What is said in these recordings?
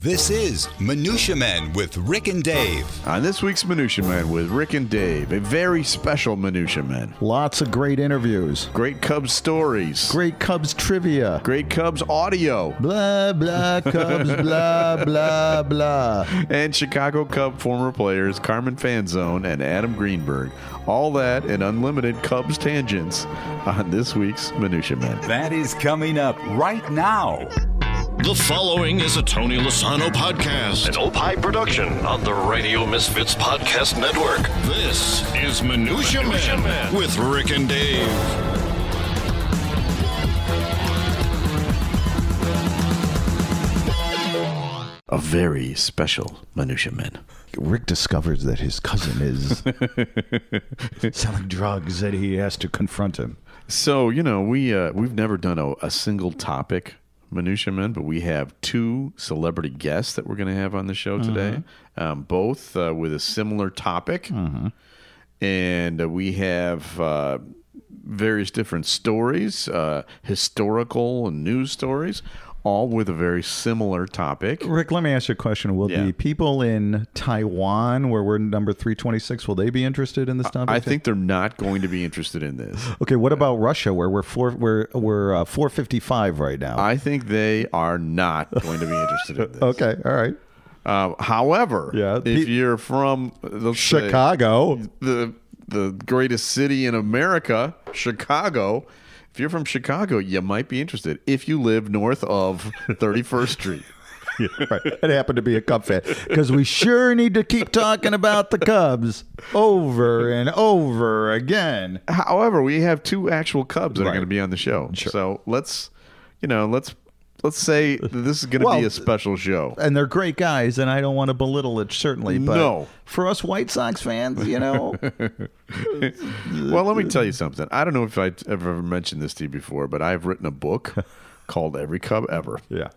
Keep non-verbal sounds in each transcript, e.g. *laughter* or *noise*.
This is Minutia Men with Rick and Dave. On this week's Minutia Men with Rick and Dave, a very special Minutia Men. Lots of great interviews. Great Cubs stories. Great Cubs trivia. Great Cubs audio. Blah, blah, *laughs* Cubs, blah, blah, blah. And Chicago Cub former players Carmen Fanzone and Adam Greenberg. All that and unlimited Cubs tangents on this week's Minutia Men. That is coming up right now. The following is a Tony Lasano podcast, an Opie production on the Radio Misfits Podcast Network. This is Minutia, Man, with Rick and Dave. A very special Minutia Man. Rick discovers that his cousin is *laughs* selling drugs that he has to confront him. So, you know, we, uh, we've never done a, a single topic Minutia Men, but we have two celebrity guests that we're going to have on the show today, um, both uh, with a similar topic. And uh, we have uh, various different stories, uh, historical and news stories, all with a very similar topic. Rick, let me ask you a question. Will Yeah. the people in Taiwan, where we're number 326, will they be interested in this topic? I think they're not going to be interested in this. *laughs* Okay, what about Russia, where we're four, we're we're uh, 455 right now? I think they are not going to be interested in this. *laughs* okay, all right. Uh, however, Yeah, if you're from let's say, Chicago. the the greatest city in America, Chicago. If you're from Chicago, you might be interested if you live north of 31st Street. *laughs* right. It happened to be a Cub fan because we sure need to keep talking about the Cubs over and over again. However, we have two actual Cubs that are going to be on the show. So let's, you know, let's let's say this is going to Well, be a special show. And they're great guys, and I don't want to belittle it certainly, but No. for us White Sox fans, you know, *laughs* Well, let me tell you something. I don't know if I've ever mentioned this to you before, but I've written a book *laughs* called Every Cub Ever. yeah,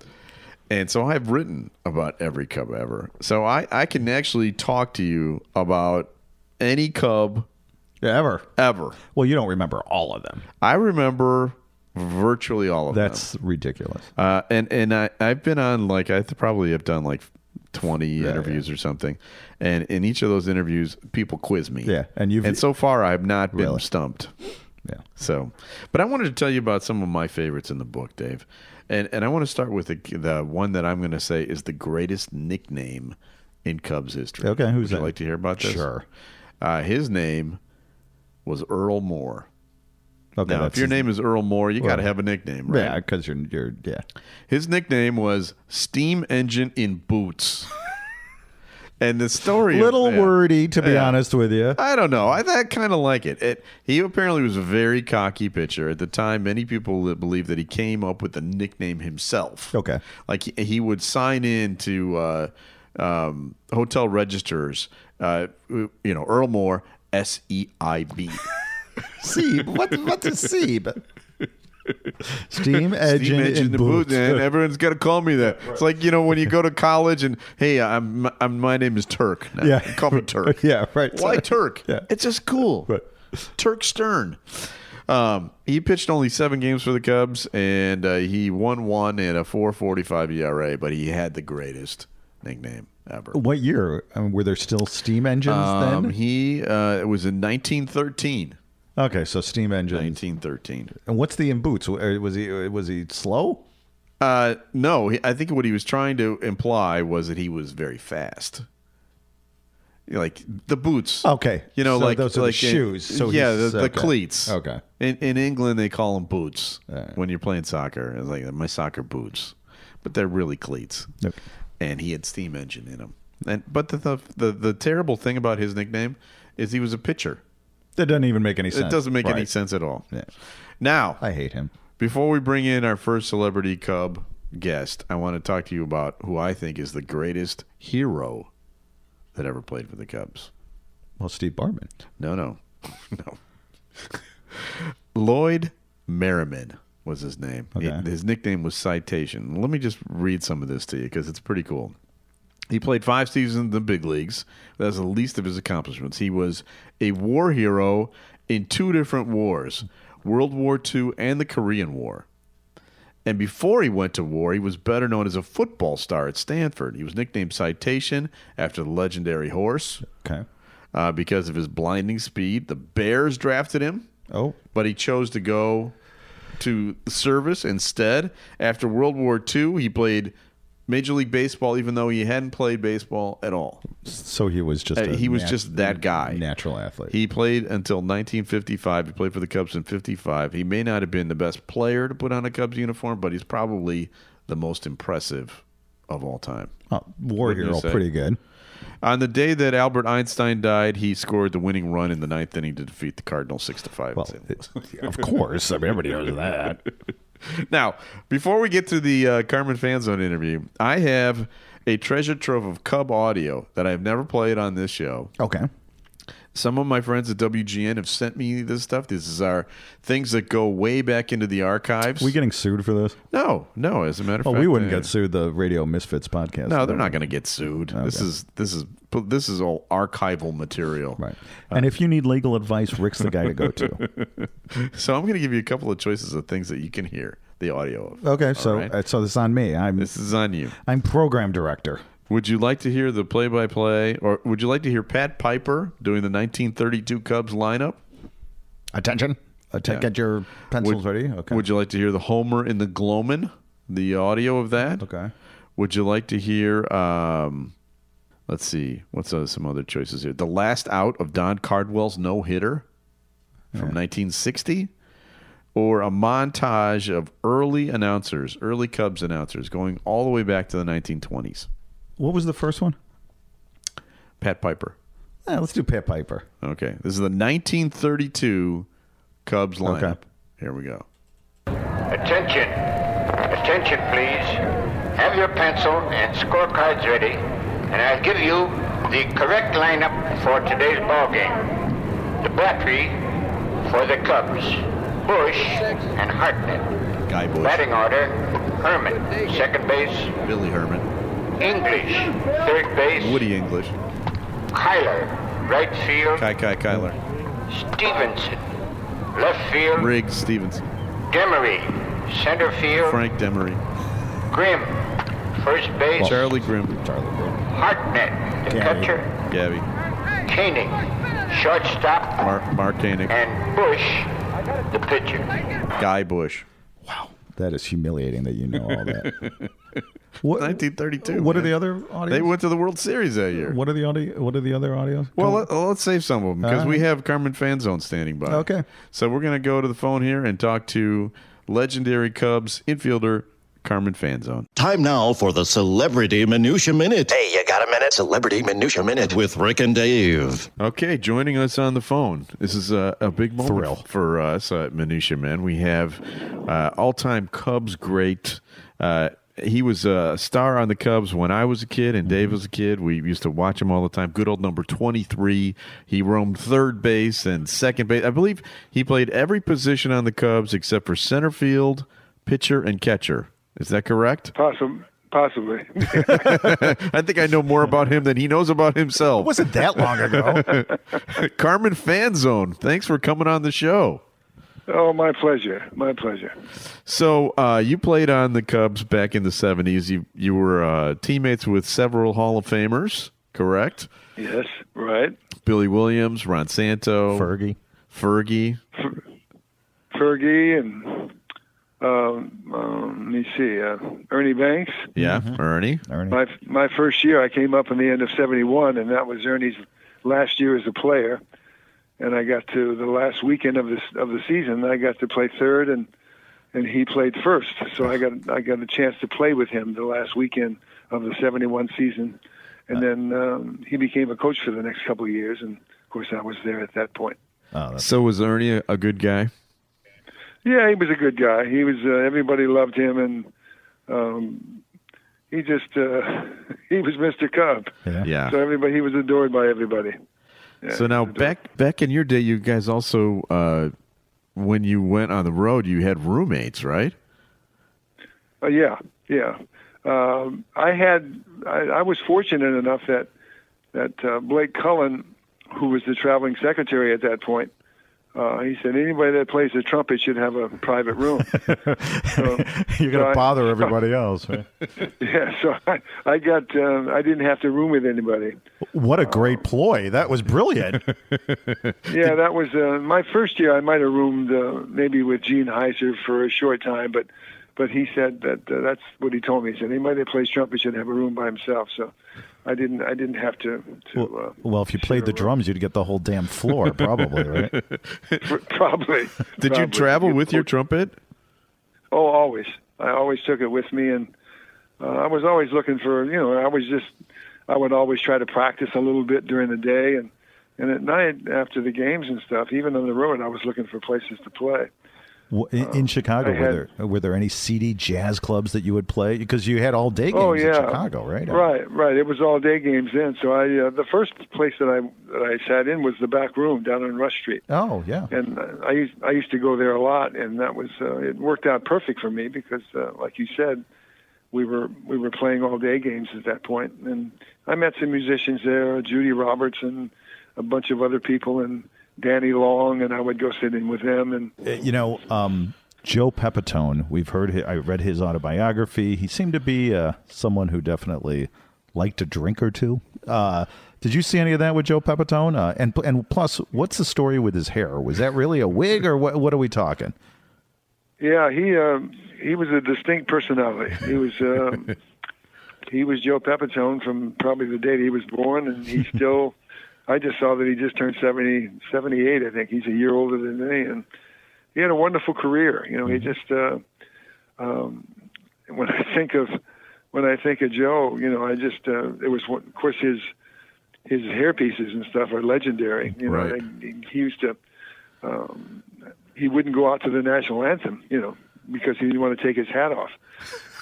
And so I've written about every Cub ever. So I, I can actually talk to you about any Cub yeah, ever. ever. Well, you don't remember all of them. I remember virtually all of them. That's ridiculous. Uh, and and I, I've been on like I probably have done like 20 interviews or something. And in each of those interviews, people quiz me. Yeah, and you've- and so far I have not been Really? stumped. Yeah. So, but I wanted to tell you about some of my favorites in the book, Dave. And and I want to start with the, the one that I'm going to say is the greatest nickname in Cubs history. Okay, who's Would you that? like to hear about this? Sure. Uh, his name was Earl Moore. Okay, Now, if your his- name is Earl Moore, you got to have a nickname, right? yeah, because you're you're yeah. His nickname was Steam Engine in Boots. *laughs* and the story of- Little yeah. wordy, to be Yeah. honest with you. I don't know. I, I kind of like it. it. He apparently was a very cocky pitcher. At the time, many people li- believe that he came up with the nickname himself. Okay. Like he, he would sign in to uh, um, hotel registers, uh, you know, Earl Moore, S *laughs* I B. Seeb, what what's a Seeb? Steam engine, Steam engine boots. boot, man. Everyone's got to call me that. It's like you know when you go to college and hey, I'm, I'm my name is Turk. Now. Yeah. call me *laughs* Turk. Yeah, right. Why Turk? Yeah. It's just cool. Right. Turk Stern. Um, he pitched only seven games for the Cubs, and uh, he won one in a 4.45 ERA. But he had the greatest nickname ever. What year? I mean, were there still steam engines Um, then? he uh, it was in 1913. Okay, so steam engine. 1913. And what's the in boots? Uh, Was he was he slow? Uh, no, I think what he was trying to imply was that he was very fast. Like the boots. Okay, You know, So like those are the like in- shoes. So yeah, the, the okay. cleats. Okay. In, in England, they call them boots Alright. when you're playing soccer. It's like my soccer boots, but they're really cleats. Okay. And he had steam engine in them. And but the, the the the terrible thing about his nickname is he was a pitcher. That doesn't even make any sense. It doesn't make any sense at all. Yeah. Now, I hate him. before we bring in our first celebrity Cub guest, I want to talk to you about who I think is the greatest hero that ever played for the Cubs. Well, Steve Bartman. No, no, *laughs* no. *laughs* Lloyd Merriman was his name. Okay. His nickname was Citation. Let me just read some of this to you because it's pretty cool. He played five seasons in the big leagues. That's the least of his accomplishments. He was a war hero in two different wars World War II and the Korean War. And before he went to war, he was better known as a football star at Stanford. He was nicknamed Citation after the legendary horse Okay. uh, because of his blinding speed. The Bears drafted him, Oh, but he chose to go to service instead. After World War II, he played Major League Baseball, even though he hadn't played baseball at all. so he was just Uh, a he was nat- just that guy. natural athlete. He played until 1955. He played for the Cubs in 55. He may not have been the best player to put on a Cubs uniform, but he's probably the most impressive of all time. oh, war hero, pretty good. On the day that Albert Einstein died, he scored the winning run in the ninth inning to defeat the Cardinals six to five. Well, of course, I mean, everybody knows that. *laughs* *laughs* now, before we get to the uh, Carmen Fanzone interview, I have a treasure trove of Cub audio that I've never played on this show. Okay. Some of my friends at WGN have sent me this stuff. This is our things that go way back into the archives. we getting sued for this? no, no. As a matter of Oh, fact, we wouldn't uh, get sued. The Radio Misfits podcast. No, they're not going to get sued. This is this is this is all archival material. Right. And if you need legal advice, Rick's the guy to go to. *laughs* So I'm going to give you a couple of choices of things that you can hear the audio of. Okay, so right. uh, so this is on me. I'm This is on you. I'm program director. Would you like to hear the play-by-play, or would you like to hear Pat Piper doing the 1932 Cubs lineup? Attention. Uh, ta- Get your pencils Would- ready. Okay. Would you like to hear the Homer in the Gloamin, the audio of that? Okay. Would you like to hear? Um, let's see. What's uh, some other choices here? The last out of Don Cardwell's no hitter from 1960, or a montage of early announcers, early Cubs announcers, going all the way back to the 1920s. What was the first one? Pat Piper. Eh, let's do Pat Piper. Okay, this is the 1932 Cubs lineup. Okay. Here we go. Attention. Attention, please. Have your pencil and scorecards ready, and I'll give you the correct lineup for today's ball game. The battery for the Cubs, Bush and Hartnett. Guy Bush, Batting order, Herman, second base, Billy Herman, English, third base, Woody English, Cuyler, right field, Kai Kai Kyler, Stephenson, left field, Riggs Stephenson, Demaree, center field, Frank Demaree, Grimm, first base, Charlie Grimm, Charlie Grimm. Hartnett, the Gabby. catcher, Gabby, Koenig, shortstop, Mark, Mark Koenig, and Bush, the pitcher. Guy Bush. Wow. That is humiliating that you know all that. *laughs* *laughs* what, 1932. What are the other audios? They went to the World Series that year. What are the audio? What are the other audios? Well, let, us save some of them because All we have Carmen Fanzone standing by. Okay. So we're going to go to the phone here and talk to legendary Cubs infielder Carmen Fanzone. Time now for the Celebrity Minutia Minute. Hey, you got a minute? Celebrity Minutia Minute with Rick and Dave. Okay, joining us on the phone. This is a, a big moment Thrill. for us at Minutia Men. We have uh, all-time Cubs great. Uh, he was a star on the Cubs when I was a kid and Dave mm-hmm. was a kid. We used to watch him all the time. Good old number 23. He roamed third base and second base. I believe he played every position on the Cubs except for center field, pitcher, and catcher. Is that correct? Possibly. Possibly. *laughs* I think I know more about him than he knows about himself. wasn't that long ago. *laughs* Carmen Fanzone, thanks for coming on the show. Oh, my pleasure. My pleasure. So uh, you played on the Cubs back in the '70s. You you were uh, teammates with several Hall of Famers, correct? Yes, right. Billy Williams, Ron Santo, Fergie. Fergie. Fergie and um, um, let me see, uh, Ernie Banks. Yeah, Ernie. Ernie. My my first year, I came up in the end of '71, and that was Ernie's last year as a player. And I got to the last weekend of this of the season. I got to play third, and and he played first. So I got I got a chance to play with him the last weekend of the '71 season, and then um, he became a coach for the next couple of years. And of course, I was there at that point. Oh, So was Ernie a, a good guy? Yeah, he was a good guy. He was. Uh, everybody loved him, and um, he just uh, *laughs* he was Mr. Cub. yeah. Yeah. So everybody, he was adored by everybody. Yeah, So now he was adored. back back in your day, you guys also uh, when you went on the road, you had roommates, right? Uh, yeah, yeah. Um, I had. I, I was fortunate enough that that uh, Blake Cullen, who was the traveling secretary at that point, uh, he said anybody that plays the trumpet should have a private room. *laughs* so, You're going so I- to bother *laughs* everybody else, right? *laughs* yeah, so I, I got um, I didn't have to room with anybody. What a great ploy! That was brilliant. Yeah, that was uh, my first year. I might have roomed uh, maybe with Gene Hiser for a short time, but but he said that uh, that's what he told me. He said anybody that plays trumpet should have a room by himself. So I didn't I didn't have to to uh, well, if you played the drums, you'd get the whole damn floor, probably, right? *laughs* probably. Did you probably. travel with your trumpet? Oh, always. I always took it with me, and uh, I was always looking for. You know, I was just. I would always try to practice a little bit during the day, and and at night after the games and stuff. Even on the road, I was looking for places to play. In, in Chicago, I were there were there any seedy jazz clubs that you would play? Because you had all day games Oh in yeah, Chicago, right? Right, right. It was all day games then. So I, uh, the first place that I that I sat in was the back room down on Rush Street. Oh yeah. and uh, I used I used to go there a lot, and that was uh, it worked out perfect for me because, uh, like you said, we were we were playing all day games at that point, and I met some musicians there, Judy Roberts and a bunch of other people, and Danny Long, and I would go sit in with him. and Uh, You know, um, Joe Pepitone. We've heard. hi I read his autobiography. He seemed to be uh, someone who definitely liked a drink or two. Uh, did you see any of that with Joe Pepitone? Uh, and and plus, what's the story with his hair? Was that really a wig, or what? What are we talking? yeah, he um, he was a distinct personality. He was. Um, *laughs* he was Joe Pepitone from probably the date he was born, and he *laughs* still. I just saw that he just turned 70, 78, I think. He's a year older than me, and he had a wonderful career. You know, he just. Uh, um, when I think of when I think of Joe, you know, I just uh, it was of course his his hair pieces and stuff are legendary. You know, Right. and he, he used to. Um, he wouldn't go out to the national anthem, you know, because he didn't want to take his hat off.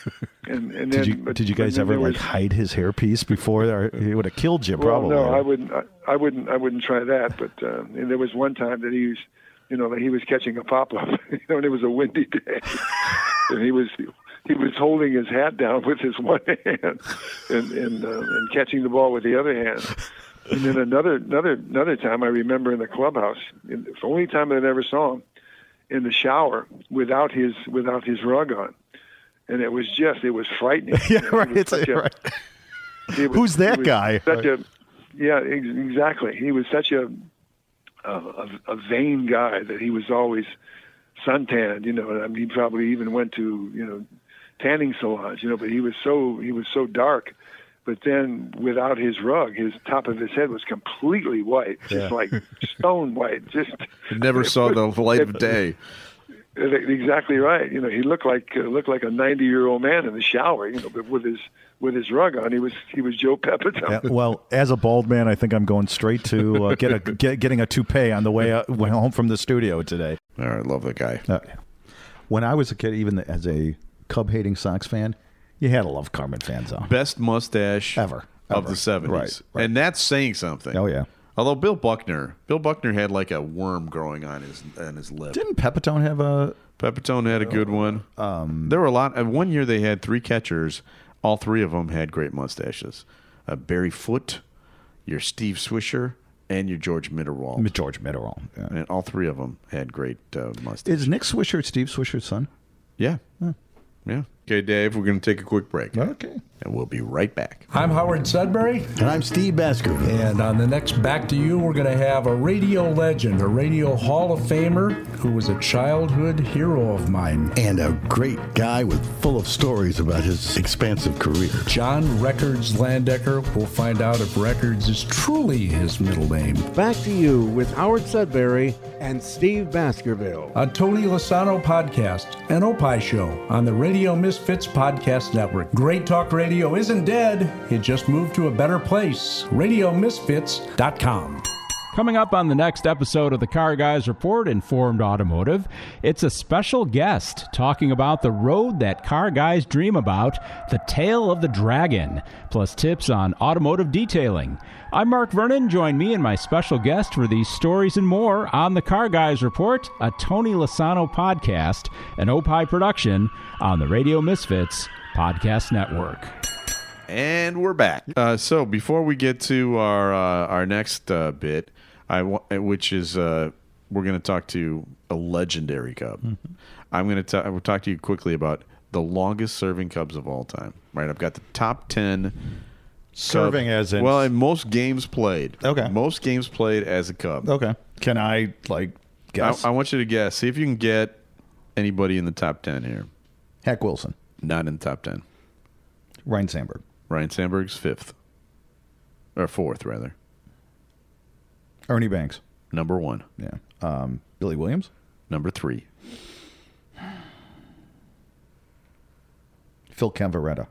*laughs* And, and Did then, you did you guys ever like was- hide his hairpiece before? Or he would have killed you, well, probably. no, I wouldn't. I, I wouldn't. I wouldn't try that. But uh, and there was one time that he was, you know, that he was catching a pop up. *laughs* you know, and it was a windy day, *laughs* and he was he was holding his hat down with his one hand, and and uh, and catching the ball with the other hand. And then another another another time I remember in the clubhouse. It's the only time I ever saw him in the shower without his without his rug on, and it was just it was frightening. *laughs* yeah, You know, right. was It's such a- right. *laughs* he was- Who's that guy? Such a, yeah, ex- exactly. He was such a, a a a vain guy that he was always suntanned. You know, I mean, he probably even went to you know tanning salons. You know, but he was so he was so dark. But then, without his rug, his top of his head was completely white, just Yeah. like *laughs* stone white. Just Never saw the light of day. Exactly right. You know, he looked like uh, looked like a ninety year old man in the shower. You know, but with his with his rug on, he was he was Joe Pepitone. Yeah, well, as a bald man, I think I'm going straight to uh, get a get, getting a toupee on the way out, way home from the studio today. All right, love the guy. Uh, when I was a kid, even as a Cub hating Sox fan, you had to love Carmen Fanzone. Best mustache Ever. of the seventies, Right, right. and that's saying something. Oh, yeah. Although Bill Buckner, Bill Buckner had like a worm growing on his on his lip. Didn't Pepitone have a? Pepitone had a good one. Um, there were a lot. uh, One year they had three catchers. All three of them had great mustaches. Uh, Barry Foote, your Steve Swisher, and your George Mitterwald. George Mitterwald. Yeah. and all three of them had great uh, mustaches. Is Nick Swisher Steve Swisher's son? yeah. Yeah. Okay, Dave, we're going to take a quick break. Okay. And we'll be right back. I'm Howard Sudbury, And I'm Steve Baskerville. and on the next Back to You, we're going to have a radio legend, a radio Hall of Famer who was a childhood hero of mine, And a great guy with full of stories about his expansive career. John Records Landecker. We'll find out if Records is truly his middle name. Back to you with Howard Sudbury and Steve Baskerville. A Tony Lasano podcast, an Opie show on the Radio Misfits Podcast Network. Great Talk Radio isn't dead, it just moved to a better place. RadioMisfits.com. Coming up on the next episode of the Car Guys Report, Informed Automotive, it's a special guest talking about the road that car guys dream about, the tail of the dragon, plus tips on automotive detailing. I'm Mark Vernon. Join me and my special guest for these stories and more on the Car Guys Report, a Tony Lasano podcast, an Opie production on the Radio Misfits Podcast Network. And we're back. Uh, so before we get to our uh, our next uh, bit, I which is uh, we're going to talk to a legendary Cub. Mm-hmm. I'm going to ta- I will talk to you quickly about the longest serving Cubs of all time. Right, I've got the top ten. Serving Cub- as in- well, in most games played. Okay. most games played as a Cub. Okay. Can I like guess? I, I want you to guess. See if you can get anybody in the top ten here. Hack Wilson, Not in the top ten. Ryne Sandberg, Ryne Sandberg's fifth or fourth rather. Ernie Banks. Number one. Yeah. Um, Billy Williams, Number three. Phil Cavarretta.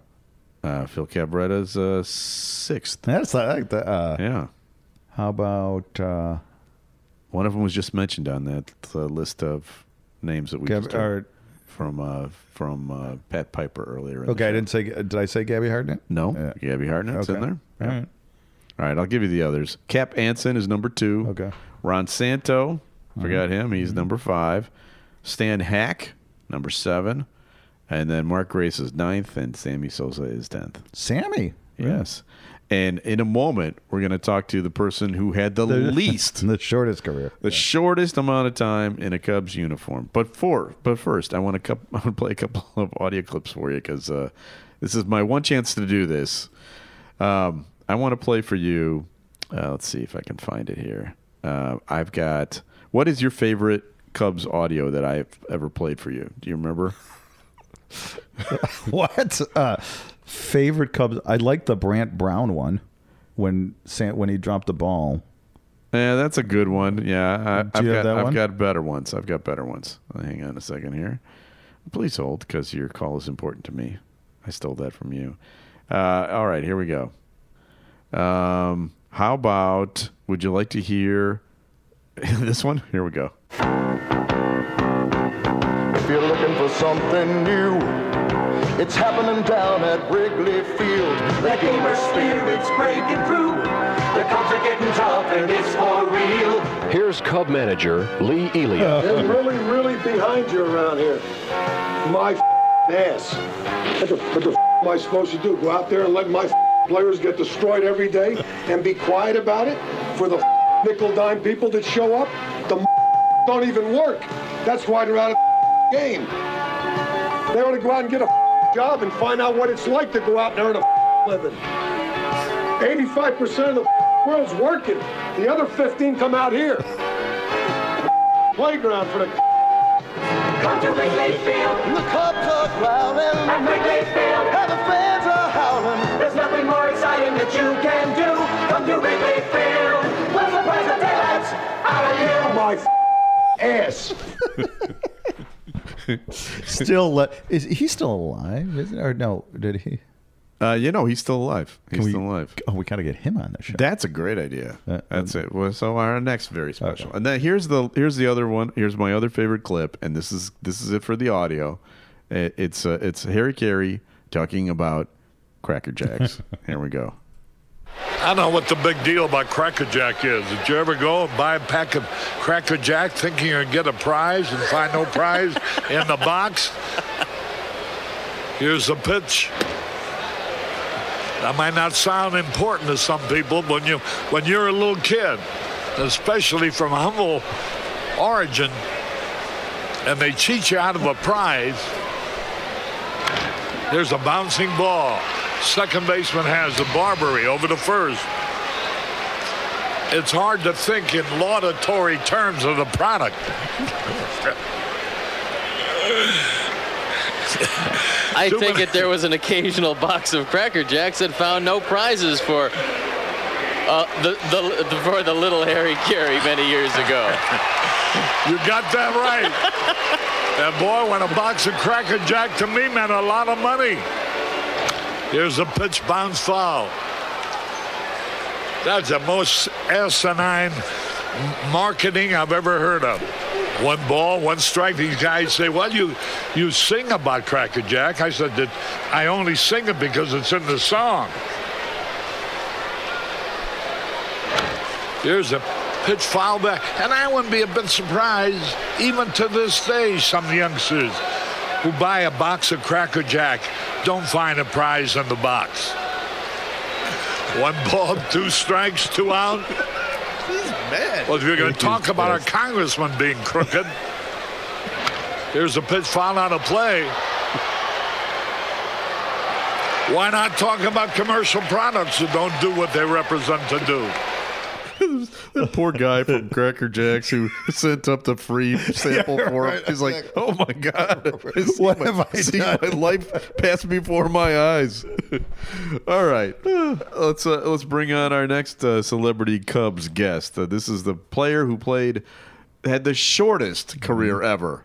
Uh, Phil Cavarretta's uh, sixth. That's like the. Uh, Yeah. How about uh, One of them was just mentioned on that uh, list of names that we Gav- just or- from uh, from uh, Pat Piper earlier. in the okay? I show. didn't say. Did I say Gabby Hartnett? No, Yeah. Gabby Hartnett's in Okay. there. All Yeah. right. All right, I'll give you the others. Cap Anson is number two. Okay. Ron Santo, Mm-hmm. forgot him. He's number five. Stan Hack, number seven. And then Mark Grace is ninth, and Sammy Sosa is tenth. Sammy. Yes. And in a moment, we're going to talk to the person who had the *laughs* least, *laughs* the shortest career. the shortest amount of time in a Cubs uniform. But for, but first, I want to cup, *laughs* I want to play a couple of audio clips for you because uh, this is my one chance to do this. Um, I want to play for you. Uh, let's see if I can find it here. Uh, I've got. What is your favorite Cubs audio that I've ever played for you? Do you remember? *laughs* what uh, favorite Cubs? I like the Brant Brown one when San, when he dropped the ball. Yeah, that's a good one. Yeah, I, Do I've you got have that I've one? got better ones. I've got better ones. Hang on a second here. Please hold because your call is important to me. I stole that from you. Uh, all right, here we go. Um, how about? Would you like to hear *laughs* this one? Here we go. If you're looking for something new, it's happening down at Wrigley Field. The gamer spirit's breaking through. The Cubs are getting tough and it's for real. Here's Cub manager Lee Elia. They're really, really behind you around here. My f- ass. What the, what the f- am I supposed to do? Go out there and let my f- players get destroyed every day and be quiet about it? For the nickel dime people that show up? The don't even work. That's why they're out of the game. They ought to go out and get a job and find out what it's like to go out and earn a living. 85% of the world's working. The other 15 come out here. Playground for the Come to Wrigley Field. The Cubs are growling. At Wrigley Field. And the fans Come to Wrigley Field. We'll surprise the daylights out of you. My f- ass. *laughs* Still, le- is he still alive? Is or no? Did he? Uh, you know, he's still alive. He's we- still alive. Oh, we got to get him on the show. That's a great idea. Uh, That's it. Well, so our next very special, and then here's the here's the other one. Here's my other favorite clip, and this is this is it for the audio. It, it's uh, it's Harry Caray talking about Cracker Jacks. *laughs* Here we go. I don't know what the big deal about Cracker Jack is. Did you ever go and buy a pack of Cracker Jack thinking you're going to get a prize and find no prize *laughs* in the box? Here's the pitch. That might not sound important to some people when you when you're a little kid, especially from humble origin, and they cheat you out of a prize. Here's a bouncing ball. Second baseman has the Barbary over the first. It's hard to think in laudatory terms of the product. I Too think if there was an occasional box of Cracker Jacks that found no prizes for uh, the, the, the for the little Harry Caray many years ago. You got that right. *laughs* and boy, when a box of Cracker Jack to me meant a lot of money. Here's a pitch bounce foul. That's the most asinine marketing I've ever heard of. One ball, one strike. These guys say, "Well, you you sing about Cracker Jack." I said that I only sing it because it's in the song. Here's a pitch foul back, and I wouldn't be a bit surprised, even to this day, some youngsters who buy a box of Cracker Jack don't find a prize in the box. One ball, two strikes, two out. He's mad. Well, if you're going to talk about our congressman being crooked, here's a pitch found on a play. Why not talk about commercial products that don't do what they represent to do? That poor guy from *laughs* Cracker Jacks who sent up the free *laughs* sample Yeah, for him. right, He's like, "Oh my god, *laughs* What my, have I see done?" my life pass before my eyes." All right, *sighs* let's uh, let's bring on our next uh, celebrity Cubs guest. Uh, this is the player who played had the shortest career ever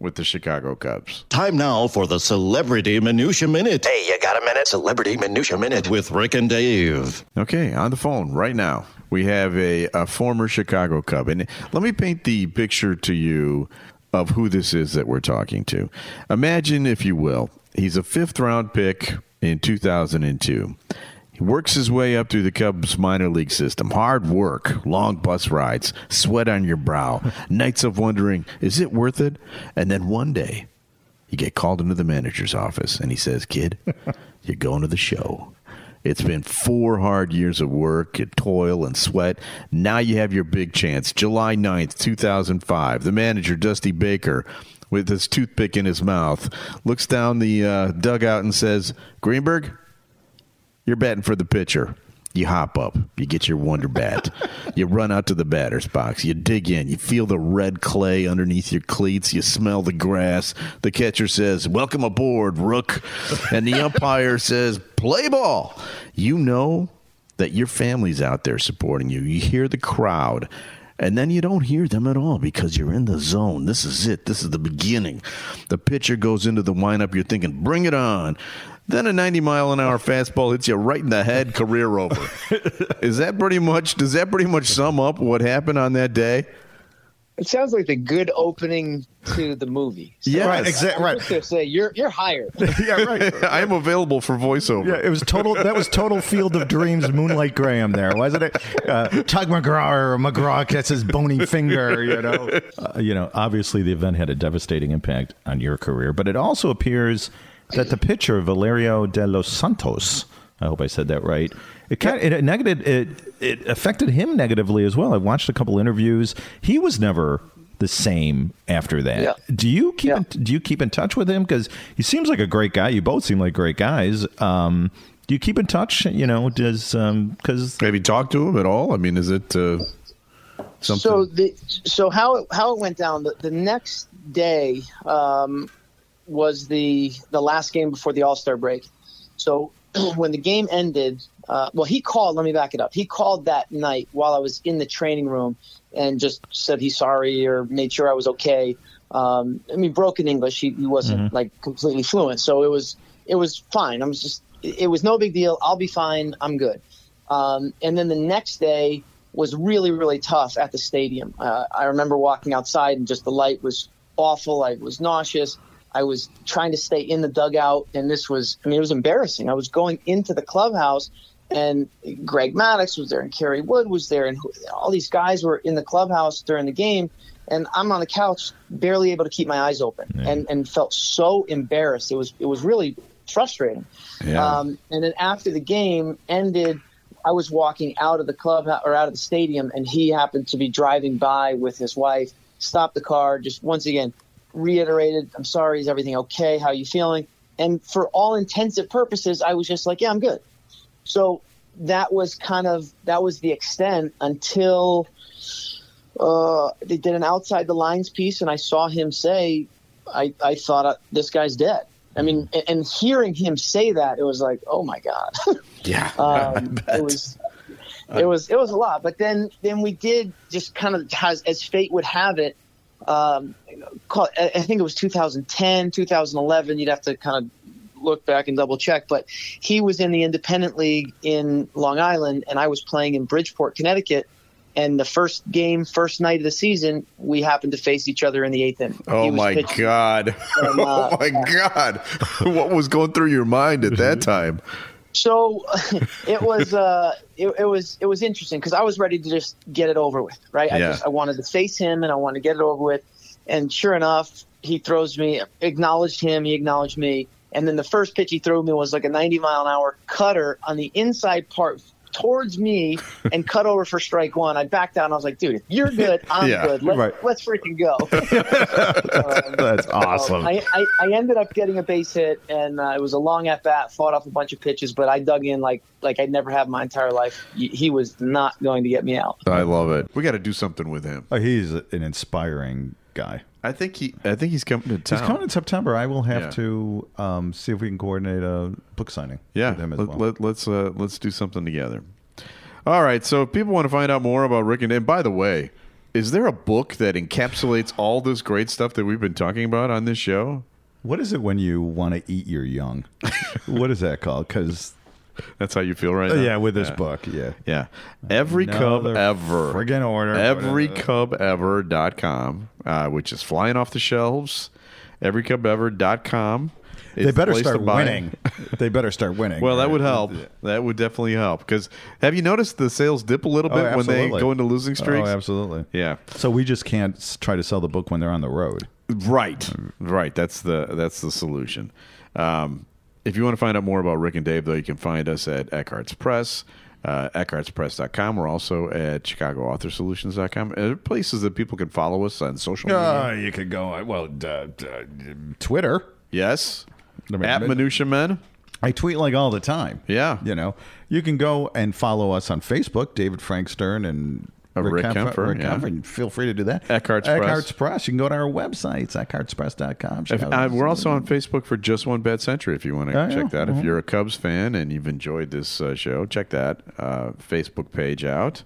with the Chicago Cubs. Time now for the Celebrity Minutia Minute. Hey, you got a minute? Celebrity Minutia Minute with Rick and Dave. Okay, on the phone right now, we have a, a former Chicago Cub. And let me paint the picture to you of who this is that we're talking to. Imagine, if you will, he's a fifth round pick in 2002. He works his way up through the Cubs minor league system. Hard work, long bus rides, sweat on your brow, *laughs* nights of wondering, is it worth it? And then one day, you get called into the manager's office and he says, Kid, *laughs* you're going to the show. It's been four hard years of work and toil and sweat. Now you have your big chance. July 9th, 2005. The manager, Dusty Baker, with his toothpick in his mouth, looks down the uh, dugout and says, Greenberg, you're betting for the pitcher. You hop up, you get your wonder bat, *laughs* you run out to the batter's box, you dig in, you feel the red clay underneath your cleats, you smell the grass. The catcher says, Welcome aboard, Rook. And the umpire *laughs* says, Play ball. You know that your family's out there supporting you. You hear the crowd. And then you don't hear them at all because you're in the zone. This is it. This is the beginning. The pitcher goes into the windup. You're thinking, bring it on. Then a 90 mile an hour fastball hits you right in the head, career over. *laughs* is that pretty much, does that pretty much sum up what happened on that day? It sounds like the good opening to the movie. So Yes. Right, exact- I'm right. just gonna say you're you're hired. *laughs* yeah, right. *laughs* I am available for voiceover. Yeah, it was total. That was total Field of Dreams, Moonlight Graham. There wasn't it? Uh, Tug McGraw or McGraw gets his bony finger. You know, uh, you know. Obviously, the event had a devastating impact on your career, but it also appears that the pitcher Valerio de los Santos. I hope I said that right. It kind of, it negative it it affected him negatively as well. I watched a couple interviews. He was never the same after that. Yeah. Do you keep in, do you keep in touch with him because he seems like a great guy. You both seem like great guys. Um, do you keep in touch? You know, does because have you talked to him at all? I mean, is it uh, something? So the so how it, how it went down the, the next day um, was the the last game before the All Star break. So *clears throat* when the game ended, uh, well, he called. Let me back it up. He called that night while I was in the training room and just said he's sorry or made sure I was okay. Um, I mean, broken English. He, he wasn't Mhm. like completely fluent, so it was it was fine. I was just it, it was no big deal. I'll be fine. I'm good. Um, and then the next day was really really tough at the stadium. Uh, I remember walking outside and just the light was awful. I was nauseous. I was trying to stay in the dugout, and this was I mean it was embarrassing. I was going into the clubhouse. And Greg Maddux was there, and Kerry Wood was there, and all these guys were in the clubhouse during the game. And I'm on the couch, barely able to keep my eyes open, and, and felt so embarrassed. It was it was really frustrating. Yeah. Um, and then after the game ended, I was walking out of the club or out of the stadium, and he happened to be driving by with his wife. Stopped the car, just once again reiterated, "I'm sorry. Is everything okay? How are you feeling?" And for all intensive purposes, I was just like, "Yeah, I'm good." So that was kind of that was the extent until uh, they did an outside the lines piece, and I saw him say, "I I thought uh, this guy's dead." I mean, and, and hearing him say that, it was like, "Oh my god!" *laughs* Yeah, *laughs* um, it was it was it was a lot. But then then we did just kind of as as fate would have it. Um, call, I I think it was 2010, 2011. You'd have to kind of look back and double check. But he was in the independent league in Long Island, and I was playing in Bridgeport, Connecticut. And the first game, first night of the season, we happened to face each other in the eighth inning. Oh my pitching. god! And, *laughs* uh, oh my god! *laughs* what was going through your mind at that *laughs* time? So *laughs* it was uh, it, it was it was interesting because I was ready to just get it over with, right? I Yeah. just I wanted to face him and I wanted to get it over with. And sure enough, he throws me, acknowledged him, he acknowledged me, and then the first pitch he threw me was like a 90 mile an hour cutter on the inside part, towards me and cut over for strike one. I backed down. I was like, dude, you're good, I'm Yeah, good. Let, right. Let's freaking go. *laughs* That's awesome. I, I, I ended up getting a base hit, and uh, it was a long at bat. Fought off a bunch of pitches, but I dug in like like I'd never have my entire life. He he was not going to get me out. I love it. We got to do something with him. Oh, he's an inspiring guy. I think he. I think he's coming to town. He's coming in September. I will have Yeah. to um, see if we can coordinate a book signing. Yeah, with him as let, well. let, let's uh, let's do something together. All right. So if people want to find out more about Rick and and by the way, is there a book that encapsulates all this great stuff that we've been talking about on this show? What is it when you want to eat your young? *laughs* what is that called? Because that's how you feel right now. Yeah, with this Yeah. book. Yeah, Yeah. Every cub Another ever. friggin' order. Everycubever.com, uh, which is flying off the shelves. Everycubever.com. is They the better place to start buy it. winning. *laughs* they better start winning. Well, that would help. That would definitely help. Because have you noticed the sales dip a little Oh, bit when they go into losing streaks? Oh, absolutely. Yeah. So we just can't try to sell the book when they're on the road. Right, right. That's the that's the solution. Um, if you want to find out more about Rick and Dave, though, you can find us at Eckhartz Press, uh, EckhartzPress.com. We're also at ChicagoAuthorSolutions.com. There are places that people can follow us on social media. Uh, you could go, uh, well, uh, uh, Twitter. Yes. At Minutia Men. I tweet like all the time. Yeah. You know, you can go and follow us on Facebook, David Frank Stern and Uh, Rick Kaempfer, Rick yeah. Feel free to do that. Eckhartz Press. Eckhartz Press. You can go to our websites, eckhartzpress.com. If, uh, we're also on Facebook for Just One Bad Century. If you want to Oh, yeah. check that, Mhm. if you're a Cubs fan and you've enjoyed this uh, show, check that uh, Facebook page out.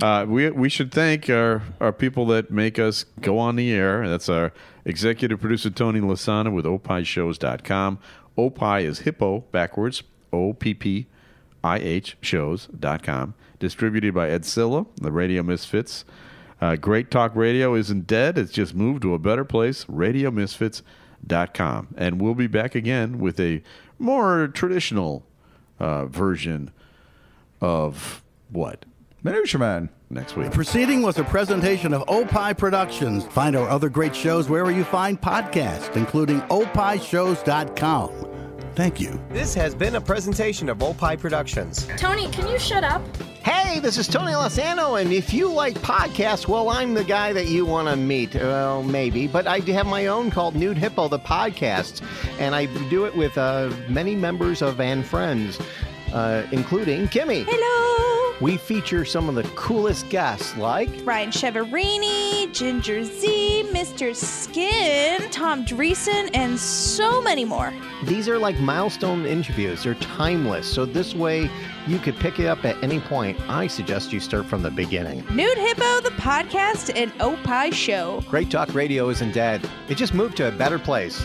Uh, we we should thank our, our people that make us go on the air. That's our executive producer Tony Lasana with opishows.com. Opie is hippo backwards. O P P I H shows.com. Distributed by Ed Silla, the Radio Misfits. Uh, Great Talk Radio isn't dead. It's just moved to a better place. RadioMisfits.com. And we'll be back again with a more traditional uh, version of what? Minutia Man. Next week. The proceeding was a presentation of Opie Productions. Find our other great shows wherever you find podcasts, including opishows.com. Thank you. This has been a presentation of Opie Productions. Tony, can you shut up? Hey, this is Tony Lozano, and if you like podcasts, well, I'm the guy that you want to meet. Well, maybe, but I do have my own called Nude Hippo, the podcast, and I do it with uh, many members of and friends, uh, including Kimmy. Hello. We feature some of the coolest guests, like Ryan Chiaverini, Ginger Z, Mr. Skin, Tom Dreesen, and so many more. These are like milestone interviews. They're timeless. So this way you could pick it up at any point. I suggest you start from the beginning. Nude Hippo, the podcast, and Opie Show. Great Talk Radio isn't dead. It just moved to a better place.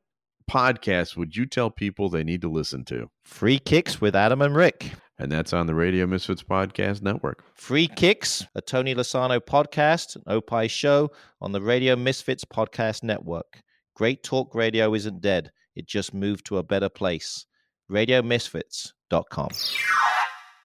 podcast would you tell people they need to listen to? Free Kicks with Adam and Rick. And that's on the Radio Misfits Podcast Network. Free Kicks, a Tony Lasano podcast, an Opie show on the Radio Misfits Podcast Network. Great Talk Radio isn't dead. It just moved to a better place. RadioMisfits.com.